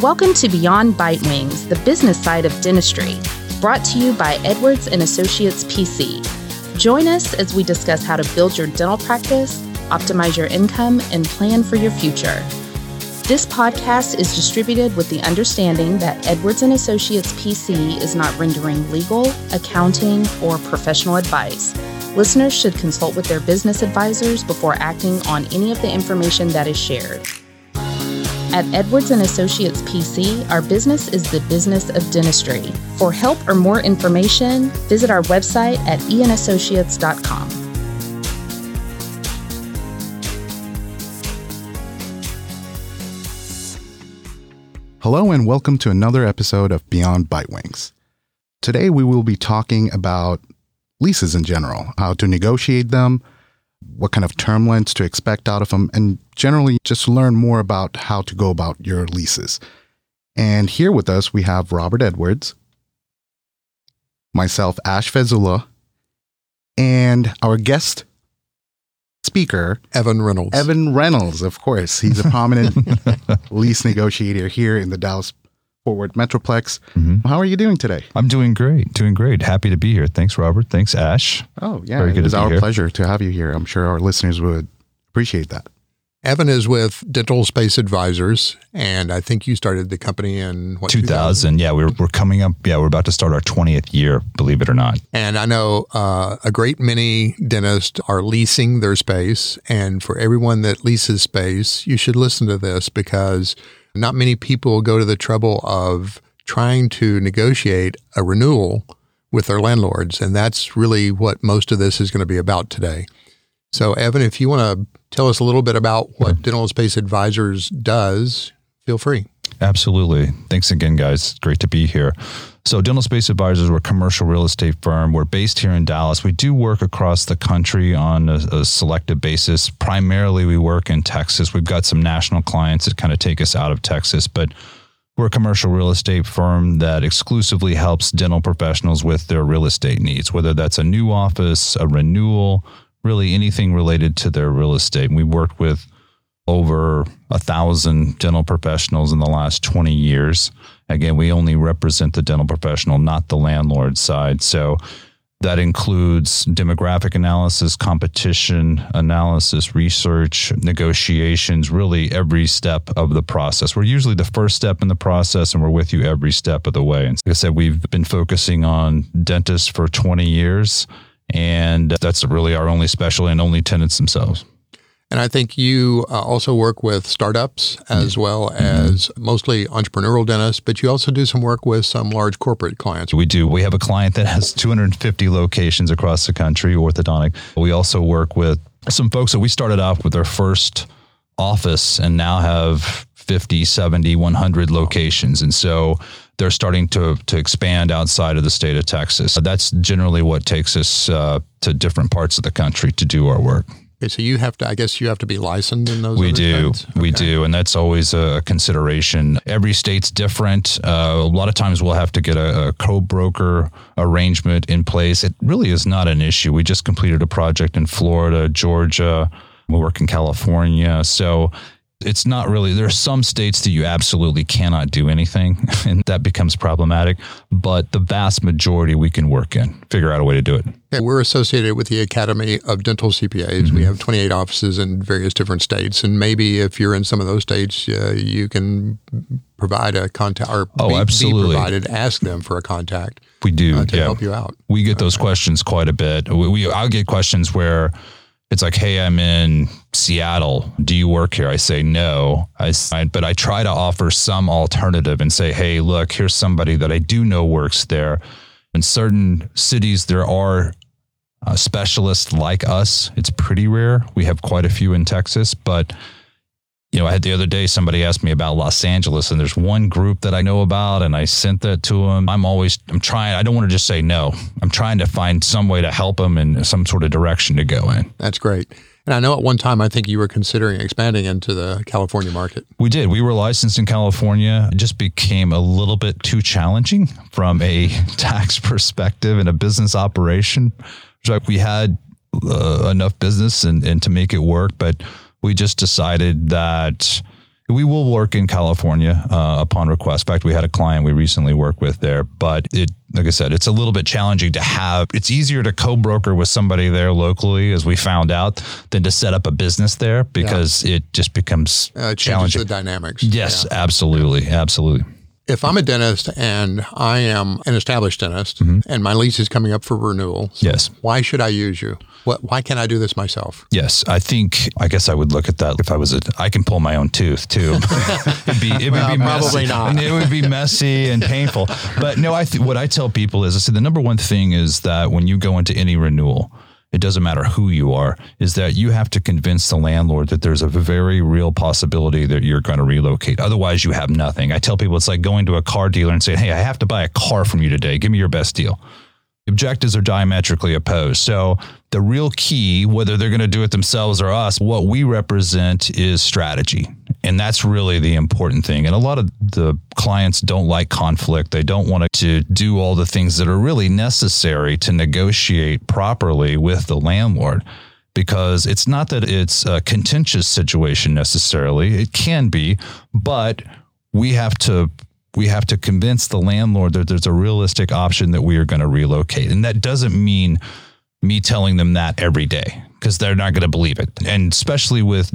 Welcome to Beyond Bite Wings, the business side of dentistry, brought to you by Edwards and Associates PC. Join us as we discuss how to build your dental practice, optimize your income, and plan for your future. This podcast is distributed with the understanding that Edwards and Associates PC is not rendering legal, accounting, or professional advice. Listeners should consult with their business advisors before acting on any of the information that is shared. At Edwards and Associates PC, our business is the business of dentistry. For help or more information, visit our website at eandassociates.com. Hello and welcome to another episode of Beyond Bite Wings. Today we will be talking about leases in general, how to negotiate them, what kind of term lengths to expect out of them, and generally just learn more about how to go about your leases. And here with us, we have Robert Edwards, myself, Ash Fezula, and our guest speaker, Evan Reynolds. Evan Reynolds, of course. He's a prominent lease negotiator here in the Dallas Fort Worth Metroplex. Mm-hmm. How are you doing today? I'm doing great. Doing great. Happy to be here. Thanks, Robert. Thanks, Ash. Oh, yeah. Very good it is our here. pleasure to have you here. I'm sure our listeners would appreciate that. Evan is with Dental Space Advisors, and I think you started the company in what, 2000. 2000. Yeah, we're, we're coming up. Yeah, we're about to start our 20th year, believe it or not. And I know uh, a great many dentists are leasing their space. And for everyone that leases space, you should listen to this because – not many people go to the trouble of trying to negotiate a renewal with their landlords. And that's really what most of this is going to be about today. So, Evan, if you want to tell us a little bit about what sure. Dental Space Advisors does, feel free. Absolutely. Thanks again, guys. Great to be here. So, Dental Space Advisors, we're a commercial real estate firm. We're based here in Dallas. We do work across the country on a, a, selective basis. Primarily, we work in Texas. We've got some national clients that kind of take us out of Texas, but we're a commercial real estate firm that exclusively helps dental professionals with their real estate needs, whether that's a new office, a renewal, really anything related to their real estate. And we worked with over a thousand dental professionals in the last 20 years. Again, we only represent the dental professional, not the landlord side. So that includes demographic analysis, competition analysis, research, negotiations, really every step of the process. We're usually the first step in the process and we're with you every step of the way. And like I said, we've been focusing on dentists for 20 years, and that's really our only specialty and only tenants themselves. And I think you uh, also work with startups as mm-hmm. well as mostly entrepreneurial dentists, but you also do some work with some large corporate clients. We do. We have a client that has 250 locations across the country, orthodontic. We also work with some folks that we started off with their first office and now have 50, 70, 100 locations. And so they're starting to to expand outside of the state of Texas. That's generally what takes us uh, to different parts of the country to do our work. Okay, so you have to. I guess you have to be licensed in those. We do, okay. we do, and that's always a consideration. Every state's different. Uh, a lot of times we'll have to get a, a co-broker arrangement in place. It really is not an issue. We just completed a project in Florida, Georgia. We work in California, so it's not really there are some states that you absolutely cannot do anything and that becomes problematic but the vast majority we can work in figure out a way to do it yeah, we're associated with the academy of dental cpas mm-hmm. we have 28 offices in various different states and maybe if you're in some of those states uh, you can provide a contact or oh, be, absolutely. be provided ask them for a contact we do uh, to yeah. help you out we get those questions quite a bit we, we i'll get questions where it's like, hey, I'm in Seattle. Do you work here? I say no. I, I, but I try to offer some alternative and say, hey, look, here's somebody that I do know works there. In certain cities, there are uh, specialists like us. It's pretty rare. We have quite a few in Texas, but you know, I had the other day somebody asked me about Los Angeles, and there's one group that I know about, and I sent that to them. I'm always, I'm trying. I don't want to just say no. I'm trying to find some way to help them in some sort of direction to go in. That's great. And I know at one time I think you were considering expanding into the California market. We did. We were licensed in California. It just became a little bit too challenging from a tax perspective and a business operation. like we had uh, enough business and, and to make it work, but we just decided that we will work in California uh, upon request. In fact, we had a client we recently worked with there, but it, like I said, it's a little bit challenging to have. It's easier to co-broker with somebody there locally, as we found out, than to set up a business there because yeah. it just becomes uh, challenging. the dynamics. Yes, yeah. absolutely, absolutely if I'm a dentist and I am an established dentist mm-hmm. and my lease is coming up for renewal, yes, why should I use you? What, why can't I do this myself? Yes, I think I guess I would look at that if I was a. I can pull my own tooth too. it'd be it well, would be probably messy. not. It would be messy and painful. But no, I th- what I tell people is I say the number one thing is that when you go into any renewal it doesn't matter who you are, is that you have to convince the landlord that there's a very real possibility that you're going to relocate. Otherwise, you have nothing. I tell people it's like going to a car dealer and saying, Hey, I have to buy a car from you today. Give me your best deal objectives are diametrically opposed. So the real key, whether they're going to do it themselves or us, what we represent is strategy. And that's really the important thing. And a lot of the clients don't like conflict. They don't want to do all the things that are really necessary to negotiate properly with the landlord because it's not that it's a contentious situation necessarily. It can be, but we have to we have to convince the landlord that there's a realistic option that we are going to relocate. And that doesn't mean me telling them that every day because they're not going to believe it. And especially with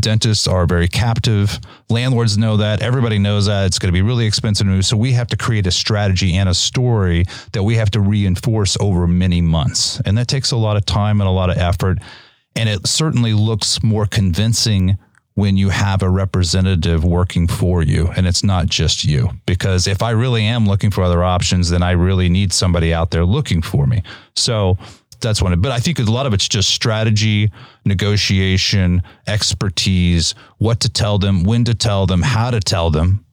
dentists are very captive. Landlords know that. Everybody knows that. It's going to be really expensive to move. So we have to create a strategy and a story that we have to reinforce over many months. And that takes a lot of time and a lot of effort. And it certainly looks more convincing when you have a representative working for you and it's not just you. Because if I really am looking for other options, then I really need somebody out there looking for me. So that's one. But I think a lot of it's just strategy, negotiation, expertise, what to tell them, when to tell them, how to tell them,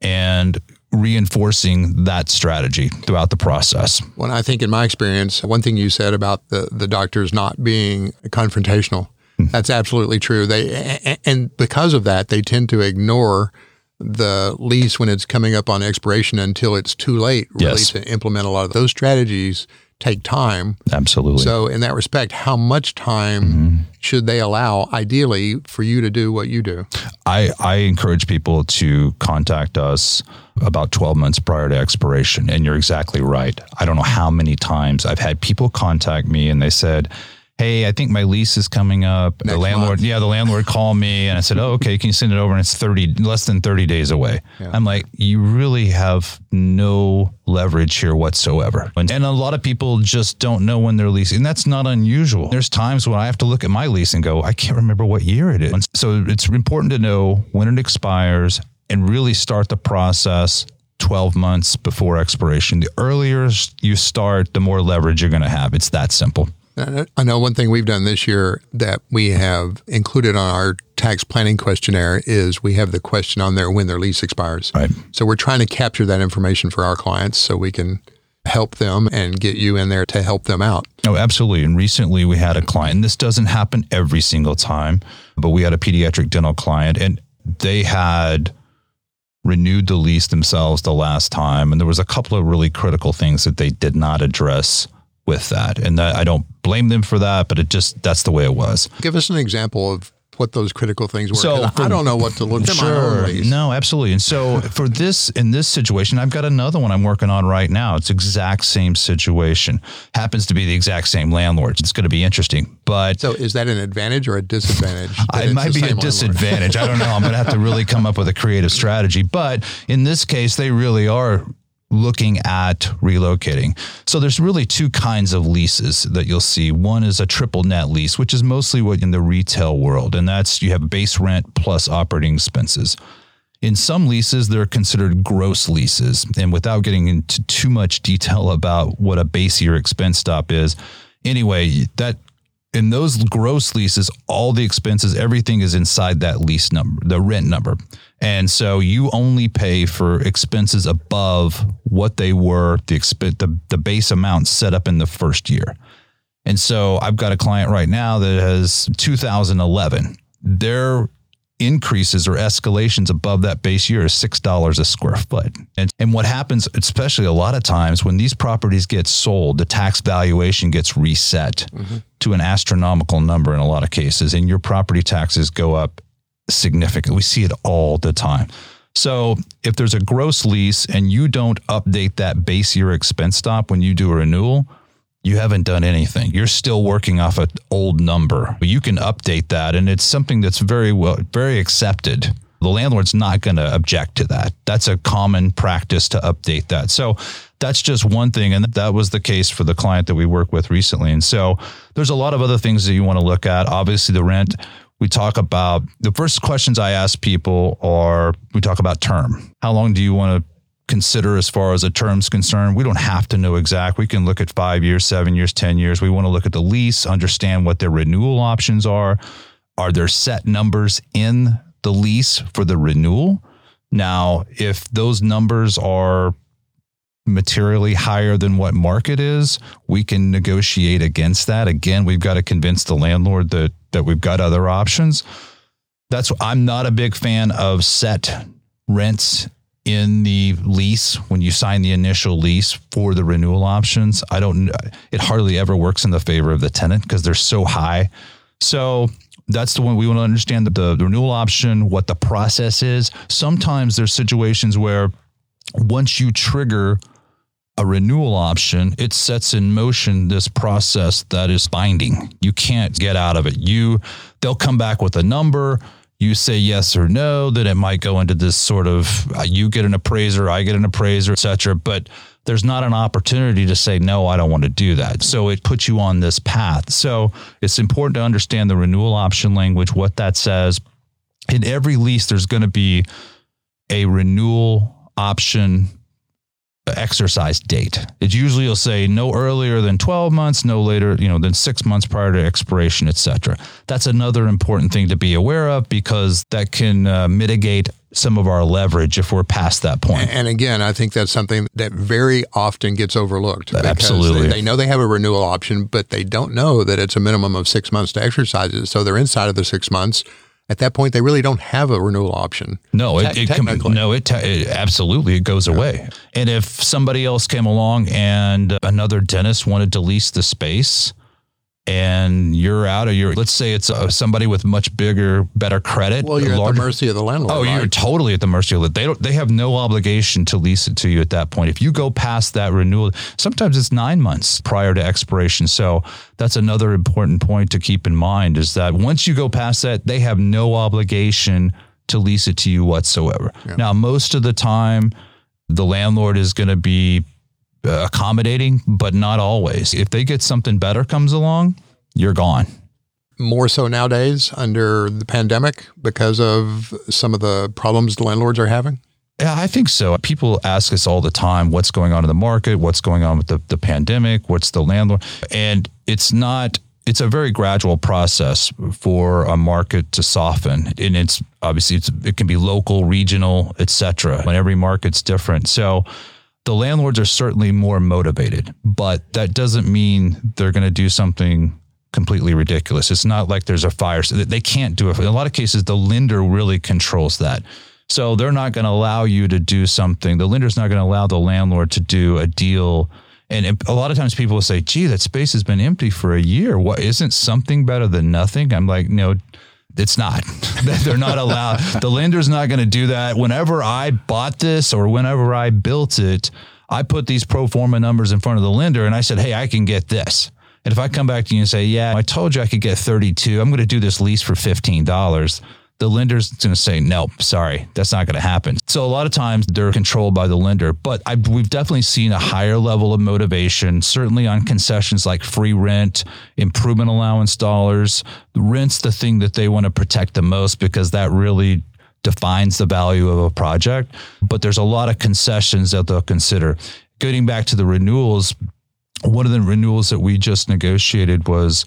and reinforcing that strategy throughout the process. Well, I think in my experience, one thing you said about the, the doctors not being confrontational hmm. that's absolutely true. They and because of that, they tend to ignore the lease when it's coming up on expiration until it's too late really yes. to implement a lot of those strategies take time. Absolutely. So in that respect, how much time mm-hmm. should they allow ideally for you to do what you do? I, I encourage people to contact us about 12 months prior to expiration. And you're exactly right. I don't know how many times I've had people contact me and they said, hey, I think my lease is coming up. Next the landlord, month. yeah, the landlord called me and I said, oh, okay, can you send it over? And it's 30, less than 30 days away. Yeah. I'm like, you really have no leverage here whatsoever. And, and a lot of people just don't know when they're leasing. And that's not unusual. There's times when I have to look at my lease and go, I can't remember what year it is. So it's important to know when it expires and really start the process 12 months before expiration. The earlier you start, the more leverage you're going to have. It's that simple. I know one thing we've done this year that we have included on our tax planning questionnaire is we have the question on there when their lease expires. Right. So we're trying to capture that information for our clients so we can help them and get you in there to help them out. Oh, absolutely. And recently we had a client, and this doesn't happen every single time, but we had a pediatric dental client and they had renewed the lease themselves the last time. And there was a couple of really critical things that they did not address with that. And that, I don't blame them for that, but it just, that's the way it was. Give us an example of what those critical things were. So for, I don't know what to look for. Sure. No, absolutely. And so for this, in this situation, I've got another one I'm working on right now. It's exact same situation. Happens to be the exact same landlord. It's going to be interesting. But so is that an advantage or a disadvantage? it might be a disadvantage. I don't know. I'm going to have to really come up with a creative strategy. But in this case, they really are looking at relocating. So there's really two kinds of leases that you'll see. One is a triple net lease, which is mostly what in the retail world, and that's you have base rent plus operating expenses. In some leases, they're considered gross leases. And without getting into too much detail about what a base year expense stop is, anyway, that in those gross leases, all the expenses, everything is inside that lease number, the rent number. And so you only pay for expenses above what they were, the, exp- the, the base amount set up in the first year. And so I've got a client right now that has 2011. Their increases or escalations above that base year is $6 a square foot. And, and what happens, especially a lot of times when these properties get sold, the tax valuation gets reset mm-hmm. to an astronomical number in a lot of cases, and your property taxes go up significant. We see it all the time. So if there's a gross lease and you don't update that base year expense stop when you do a renewal, you haven't done anything. You're still working off an old number. You can update that and it's something that's very well very accepted. The landlord's not going to object to that. That's a common practice to update that. So that's just one thing. And that was the case for the client that we worked with recently. And so there's a lot of other things that you want to look at. Obviously, the rent we talk about the first questions I ask people are we talk about term. How long do you want to consider as far as a term's concerned? We don't have to know exact. We can look at five years, seven years, 10 years. We want to look at the lease, understand what their renewal options are. Are there set numbers in the lease for the renewal? Now, if those numbers are materially higher than what market is, we can negotiate against that. Again, we've got to convince the landlord that that we've got other options. That's I'm not a big fan of set rents in the lease when you sign the initial lease for the renewal options. I don't it hardly ever works in the favor of the tenant because they're so high. So that's the one we want to understand the, the renewal option, what the process is. Sometimes there's situations where once you trigger a renewal option, it sets in motion this process that is binding. You can't get out of it. You they'll come back with a number, you say yes or no, then it might go into this sort of uh, you get an appraiser, I get an appraiser, etc. But there's not an opportunity to say no, I don't want to do that. So it puts you on this path. So it's important to understand the renewal option language, what that says. In every lease, there's going to be a renewal option exercise date. It usually will say no earlier than 12 months, no later, you know, than 6 months prior to expiration, etc. That's another important thing to be aware of because that can uh, mitigate some of our leverage if we're past that point. And again, I think that's something that very often gets overlooked. Absolutely. They, they, know they have a renewal option, but they don't know that it's a minimum of six months to exercise it. So they're inside of the six months at that point they really don't have a renewal option. No, it, it com- no, it, it, absolutely it goes yeah. away. And if somebody else came along and another dentist wanted to lease the space, and you're out of your let's say it's uh, somebody with much bigger better credit well you're larger, at the mercy of the landlord oh right? you're totally at the mercy of it they don't they have no obligation to lease it to you at that point if you go past that renewal sometimes it's nine months prior to expiration so that's another important point to keep in mind is that once you go past that they have no obligation to lease it to you whatsoever yeah. now most of the time the landlord is going to be Uh, accommodating, but not always. If they get something better comes along, you're gone. More so nowadays under the pandemic because of some of the problems the landlords are having? Yeah, I think so. People ask us all the time what's going on in the market, what's going on with the, the pandemic, what's the landlord. And it's not it's a very gradual process for a market to soften and it's obviously it's, it can be local regional etc when every market's different so the landlords are certainly more motivated, but that doesn't mean they're going to do something completely ridiculous. It's not like there's a fire. So they can't do it. In a lot of cases, the lender really controls that. So they're not going to allow you to do something. The lender's not going to allow the landlord to do a deal. And a lot of times people will say, gee, that space has been empty for a year. What isn't something better than nothing? I'm like, no, it's not. They're not allowed. the lender's not going to do that. Whenever I bought this or whenever I built it, I put these pro forma numbers in front of the lender and I said, hey, I can get this. And if I come back to you and say, yeah, I told you I could get 32, I'm going to do this lease for $15 the lender's going to say, no, sorry, that's not going to happen. So a lot of times they're controlled by the lender, but I, we've definitely seen a higher level of motivation, certainly on concessions like free rent, improvement allowance dollars. Rent's the thing that they want to protect the most because that really defines the value of a project. But there's a lot of concessions that they'll consider. Getting back to the renewals, one of the renewals that we just negotiated was,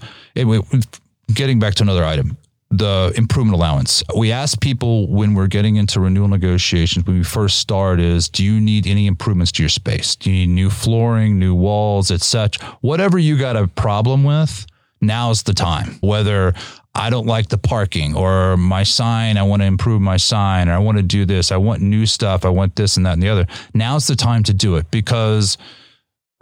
getting back to another item, the improvement allowance. We ask people when we're getting into renewal negotiations, when we first start, is do you need any improvements to your space? Do you need new flooring, new walls, etc.? Whatever you got a problem with, now's the time. Whether I don't like the parking or my sign, I want to improve my sign, or I want to do this, I want new stuff, I want this and that and the other. Now's the time to do it because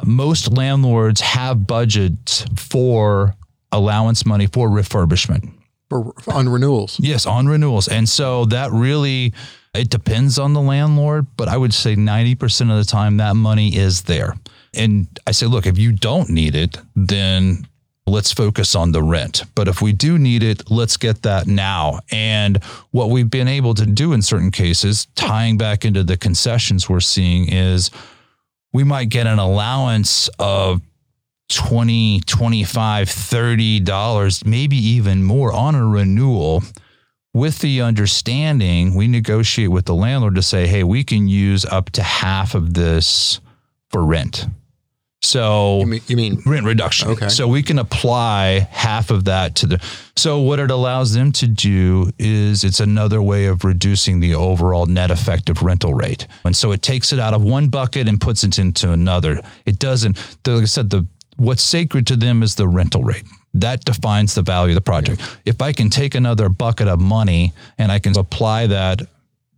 most landlords have budgets for allowance money for refurbishment For, on renewals. Yes, on renewals. And so that really it depends on the landlord, but I would say 90% of the time that money is there. And I say, look, if you don't need it, then let's focus on the rent. But if we do need it, let's get that now. And what we've been able to do in certain cases, tying back into the concessions we're seeing, is we might get an allowance of 20 25 30 dollars maybe even more on a renewal with the understanding we negotiate with the landlord to say hey we can use up to half of this for rent so You mean, you mean rent reduction. Okay. So we can apply half of that to the. So what it allows them to do is it's another way of reducing the overall net effective rental rate. And so it takes it out of one bucket and puts it into another. It doesn't. Like I said, the what's sacred to them is the rental rate. That defines the value of the project. If I can take another bucket of money and I can apply that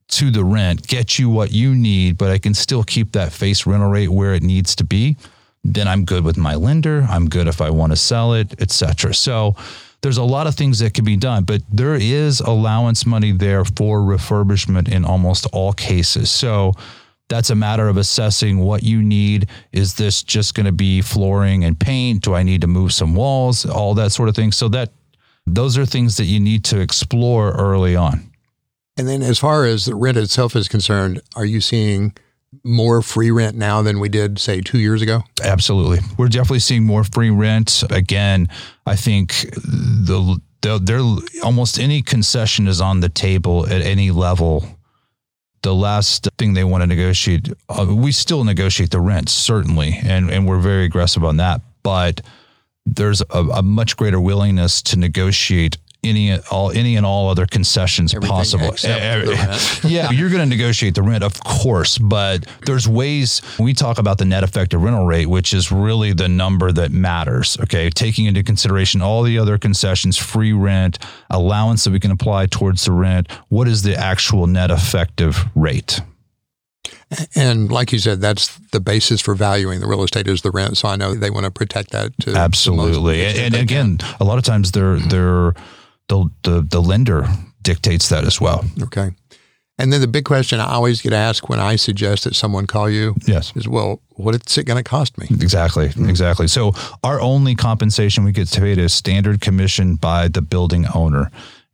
to the rent, get you what you need, but I can still keep that face rental rate where it needs to be, then I'm good with my lender. I'm good if I want to sell it, etc. So there's a lot of things that can be done, but there is allowance money there for refurbishment in almost all cases. So that's a matter of assessing what you need. Is this just going to be flooring and paint? Do I need to move some walls? All that sort of thing. So that those are things that you need to explore early on. And then, as far as the rent itself is concerned, are you seeing more free rent now than we did, say, two years ago? Absolutely. We're definitely seeing more free rent. Again, I think the, the there almost any concession is on the table at any level. The last thing they want to negotiate, uh, we still negotiate the rent certainly, and and we're very aggressive on that. But there's a, a much greater willingness to negotiate any all any and all other concessions Everything possible. except Eh, the eh, rent. yeah, you're going to negotiate the rent, of course, but there's ways we talk about the net effective rental rate, which is really the number that matters. Okay, taking into consideration all the other concessions, free rent, allowance that we can apply towards the rent. What is the actual net effective rate? And like you said, that's the basis for valuing the real estate is the rent. So I know they want to protect that to Absolutely, and, and again, a lot of times they're they're the the the lender dictates that as well. okay. And then the big question I always get asked when I suggest that someone call you Yes. is, well, what's it going to cost me? Exactly, hmm. exactly. So our only compensation we get paid is standard commission by the building owner.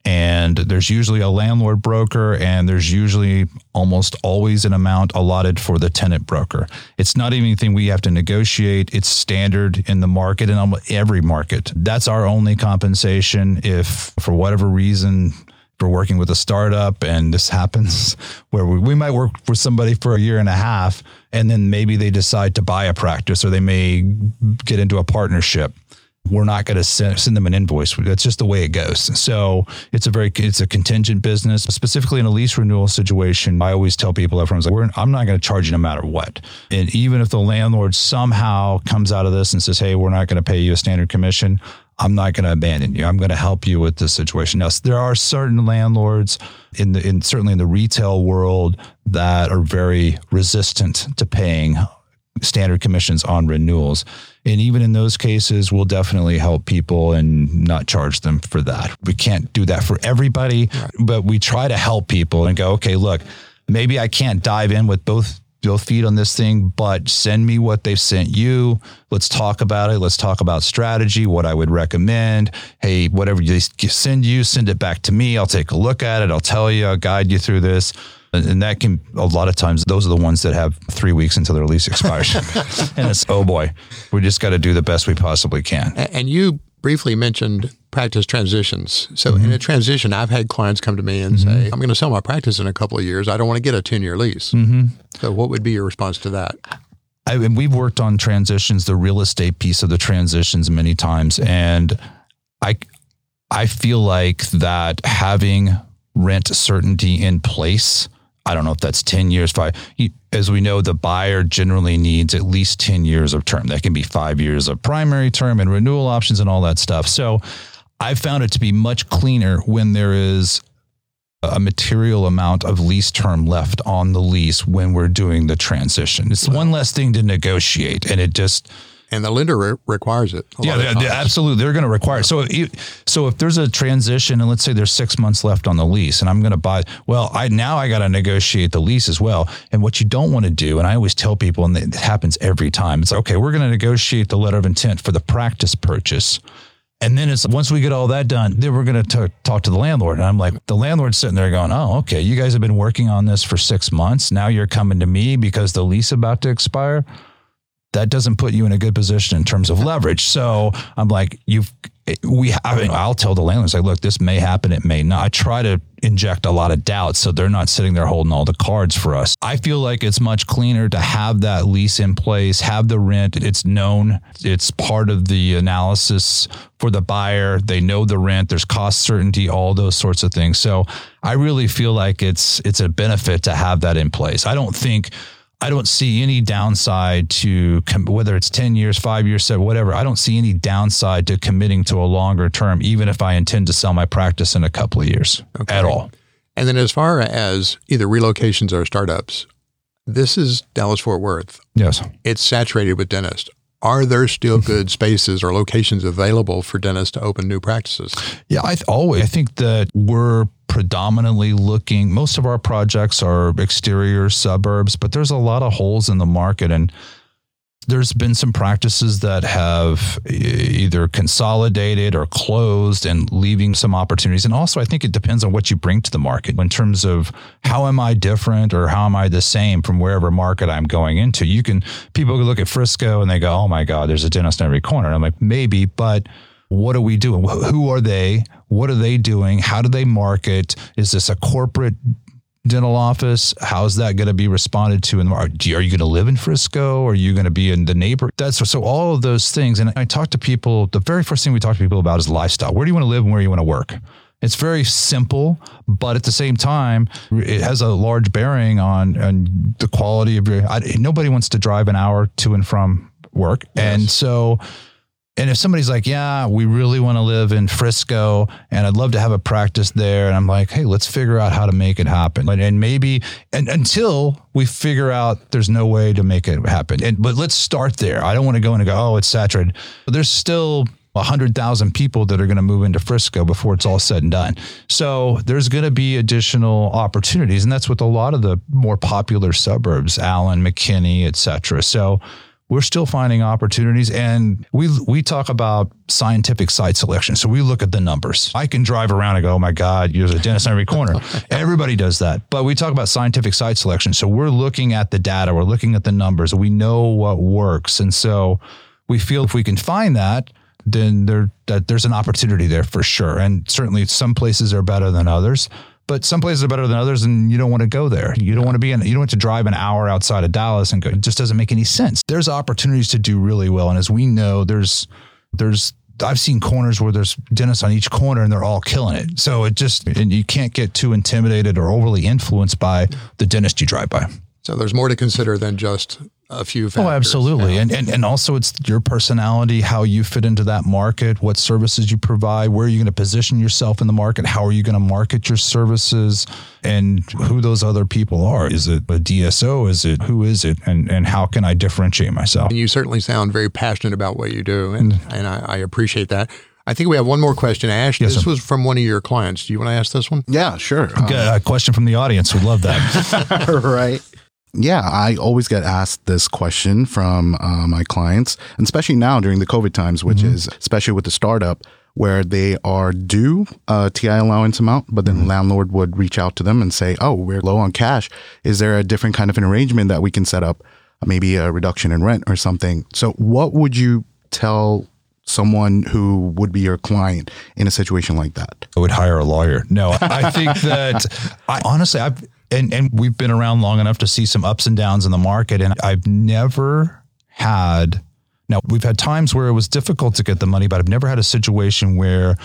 And there's usually a landlord broker, and there's usually almost always an amount allotted for the tenant broker. It's not anything we have to negotiate. It's standard in the market in almost every market. That's our only compensation. If for whatever reason we're working with a startup and this happens where we, we might work with somebody for a year and a half and then maybe they decide to buy a practice or they may get into a partnership we're not going to send, send them an invoice that's just the way it goes so it's a very it's a contingent business specifically in a lease renewal situation i always tell people everyone's like We're, i'm not going to charge you no matter what and even if the landlord somehow comes out of this and says hey we're not going to pay you a standard commission I'm not going to abandon you. I'm going to help you with this situation. Now, there are certain landlords in the in certainly in the retail world that are very resistant to paying standard commissions on renewals. And even in those cases, we'll definitely help people and not charge them for that. We can't do that for everybody, but we try to help people and go, okay, look, maybe I can't dive in with both both feet on this thing, but send me what they've sent you. Let's talk about it. Let's talk about strategy, what I would recommend. Hey, whatever they send you, send it back to me. I'll take a look at it. I'll tell you, I'll guide you through this. And that can, a lot of times, those are the ones that have three weeks until their lease expires. and it's, oh boy, we just got to do the best we possibly can. And you briefly mentioned practice transitions. So Mm-hmm. in a transition, I've had clients come to me and say, I'm going to sell my practice in a couple of years. I don't want to get a 10 year lease. Mm-hmm. So what would be your response to that? I, and we've worked on transitions, the real estate piece of the transitions many times, and I, I feel like that having rent certainty in place. I don't know if that's ten years, five. As we know, the buyer generally needs at least ten years of term. That can be five years of primary term and renewal options and all that stuff. So, I found it to be much cleaner when there is a material amount of lease term left on the lease when we're doing the transition. It's one less thing to negotiate, and it just and the lender re- requires it. Yeah, they, they, absolutely. They're going to require it. So, if, so if there's a transition, and let's say there's six months left on the lease, and I'm going to buy, well, I now I got to negotiate the lease as well. And what you don't want to do, and I always tell people, and it happens every time, it's like, okay. We're going to negotiate the letter of intent for the practice purchase. And then it's once we get all that done, then we're going to talk to the landlord. And I'm like, the landlord's sitting there going, oh, okay, you guys have been working on this for six months. Now you're coming to me because the lease about to expire that doesn't put you in a good position in terms of leverage. So I'm like, you've, we, I mean, I'll tell the landlords, like, look, this may happen, it may not. I try to inject a lot of doubt so they're not sitting there holding all the cards for us. I feel like it's much cleaner to have that lease in place, have the rent, it's known, it's part of the analysis for the buyer. They know the rent, there's cost certainty, all those sorts of things. So I really feel like it's it's a benefit to have that in place. I don't think I don't see any downside to com- whether it's 10 years, five years, seven, whatever. I don't see any downside to committing to a longer term, even if I intend to sell my practice in a couple of years okay. at all. And then as far as either relocations or startups, this is Dallas Fort Worth. Yes. It's saturated with dentists are there still mm-hmm. good spaces or locations available for dentists to open new practices? Yeah, I th- always I think that we're predominantly looking most of our projects are exterior suburbs, but there's a lot of holes in the market and there's been some practices that have either consolidated or closed and leaving some opportunities. And also, I think it depends on what you bring to the market in terms of how am I different or how am I the same from wherever market I'm going into. You can, people look at Frisco and they go, oh my God, there's a dentist in every corner. And I'm like, maybe, but what are we doing? Who are they? What are they doing? How do they market? Is this a corporate dental office? How's that going to be responded to? And are you going to live in Frisco? Are you going to be in the neighbor? That's so all of those things. And I talk to people. The very first thing we talk to people about is lifestyle. Where do you want to live and where you want to work? It's very simple, but at the same time, it has a large bearing on, on the quality of your. I, nobody wants to drive an hour to and from work, yes. and so and if somebody's like, yeah, we really want to live in Frisco and I'd love to have a practice there. And I'm like, hey, let's figure out how to make it happen. And, and maybe and until we figure out there's no way to make it happen. And but let's start there. I don't want to go in and go, oh, it's saturated. But there's still 100,000 people that are going to move into Frisco before it's all said and done. So there's going to be additional opportunities. And that's with a lot of the more popular suburbs, Allen, McKinney, et cetera. So we're still finding opportunities and we we talk about scientific site selection. So we look at the numbers. I can drive around and go oh my god there's a dentist on every corner. Everybody does that. But we talk about scientific site selection. So we're looking at the data. We're looking at the numbers. We know what works. And so we feel if we can find that then there that there's an opportunity there for sure. And certainly some places are better than others but some places are better than others and you don't want to go there. You don't want to be in, you don't want to drive an hour outside of Dallas and go, it just doesn't make any sense. There's opportunities to do really well. And as we know, there's, there's, I've seen corners where there's dentists on each corner and they're all killing it. So it just, and you can't get too intimidated or overly influenced by the dentist you drive by. So there's more to consider than just a few factors. Oh, absolutely. And, and and also it's your personality, how you fit into that market, what services you provide, where are you going to position yourself in the market, how are you going to market your services, and who those other people are. Is it a DSO? Is it who is it? And and how can I differentiate myself? And you certainly sound very passionate about what you do, and, mm. and I, I appreciate that. I think we have one more question, Ash. Yes, this sir. was from one of your clients. Do you want to ask this one? Yeah, sure. a question from the audience. We'd love that. right yeah, I always get asked this question from uh, my clients, and especially now during the COVID times, which mm-hmm. is especially with the startup where they are due a TI allowance amount, but then mm-hmm. landlord would reach out to them and say, "Oh, we're low on cash. Is there a different kind of an arrangement that we can set up? Maybe a reduction in rent or something." So, what would you tell someone who would be your client in a situation like that? I would hire a lawyer. No, I think that I honestly, I've and and we've been around long enough to see some ups and downs in the market and I've never had now we've had times where it was difficult to get the money but I've never had a situation where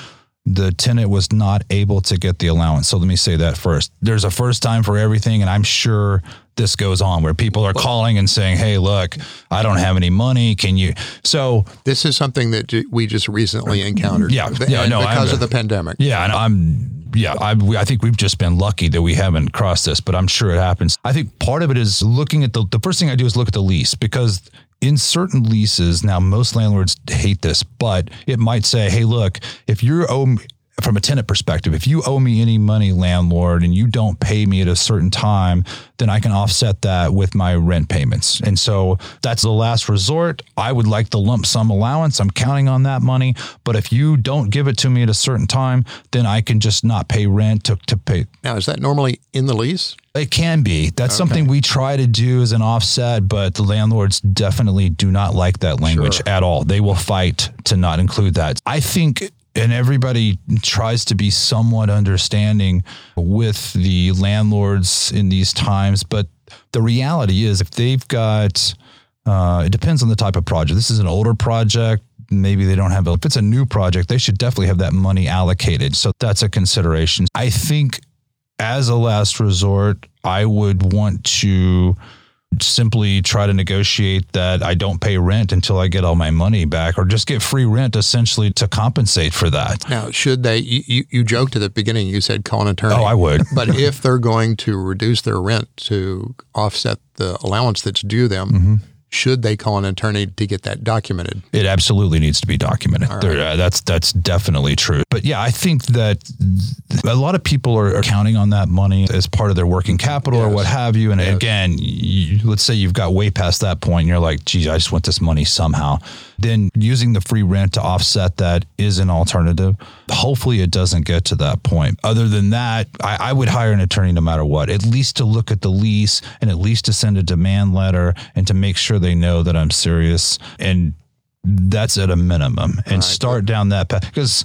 the tenant was not able to get the allowance. So let me say that first. There's a first time for everything and I'm sure this goes on where people are calling and saying, "Hey, look, I don't have any money. Can you?" So this is something that we just recently encountered. Yeah, yeah, no, because I'm, of the pandemic. Yeah, and I'm yeah, I, I think we've just been lucky that we haven't crossed this, but I'm sure it happens. I think part of it is looking at the the first thing I do is look at the lease because in certain leases, now most landlords hate this, but it might say, hey, look, if you're owe from a tenant perspective, if you owe me any money, landlord, and you don't pay me at a certain time, then I can offset that with my rent payments. And so that's the last resort. I would like the lump sum allowance. I'm counting on that money. But if you don't give it to me at a certain time, then I can just not pay rent to, to pay. Now, is that normally in the lease? It can be. That's okay. something we try to do as an offset, but the landlords definitely do not like that language sure. at all. They will fight to not include that. I think and everybody tries to be somewhat understanding with the landlords in these times. But the reality is, if they've got, uh, it depends on the type of project. This is an older project. Maybe they don't have, if it's a new project, they should definitely have that money allocated. So that's a consideration. I think as a last resort, I would want to simply try to negotiate that I don't pay rent until I get all my money back or just get free rent essentially to compensate for that. Now, should they, you, you joked at the beginning, you said call an attorney. Oh, I would. but if they're going to reduce their rent to offset the allowance that's due them, mm-hmm should they call an attorney to get that documented? It absolutely needs to be documented. Right. Uh, that's that's definitely true. But yeah, I think that a lot of people are, are counting on that money as part of their working capital yes. or what have you. And yes. again, you, let's say you've got way past that point, and you're like, "Geez, I just want this money somehow." Then using the free rent to offset that is an alternative. Hopefully, it doesn't get to that point. Other than that, I, I would hire an attorney no matter what, at least to look at the lease and at least to send a demand letter and to make sure they know that I'm serious. And that's at a minimum and right. start down that path because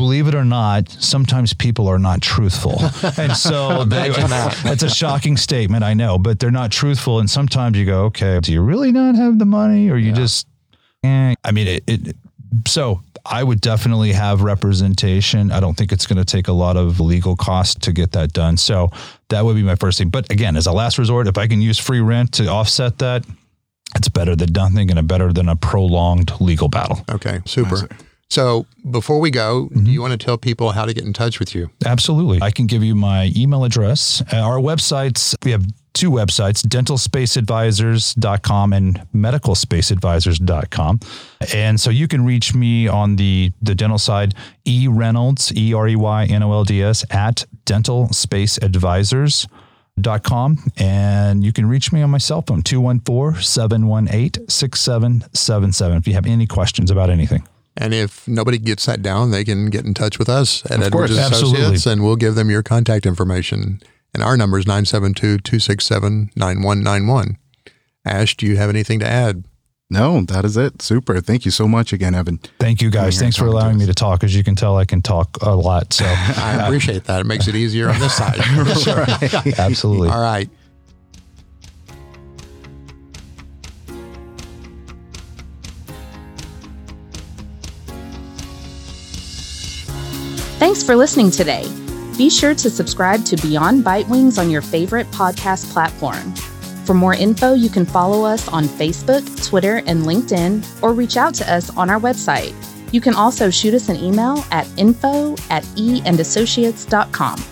believe it or not, sometimes people are not truthful. And so they, that's a shocking statement, I know, but they're not truthful. And sometimes you go, okay, do you really not have the money or you yeah. just, eh. I mean, it, it, so I would definitely have representation. I don't think it's going to take a lot of legal cost to get that done. So that would be my first thing. But again, as a last resort, if I can use free rent to offset that, it's better than nothing and a better than a prolonged legal battle. Okay, super. So before we go, mm-hmm. do you want to tell people how to get in touch with you? Absolutely. I can give you my email address. Uh, our websites, we have two websites, dentalspaceadvisors.com and medicalspaceadvisors.com. And so you can reach me on the, the dental side, E Reynolds, E R E Y N O L D S, at dentalspaceadvisors.com com, and you can reach me on my cell phone 214-718-6777 if you have any questions about anything and if nobody gets that down they can get in touch with us at of edwards course, associates absolutely. and we'll give them your contact information and our number is 972-267-9191 ash do you have anything to add no, that is it. Super. Thank you so much again, Evan. Thank you, guys. Thanks for allowing me to talk. As you can tell, I can talk a lot. So I appreciate that. It makes it easier on this side. right. Absolutely. All right. Thanks for listening today. Be sure to subscribe to Beyond Bite Wings on your favorite podcast platform. For more info, you can follow us on Facebook, Twitter, and LinkedIn, or reach out to us on our website. You can also shoot us an email at info at eandassociates.com.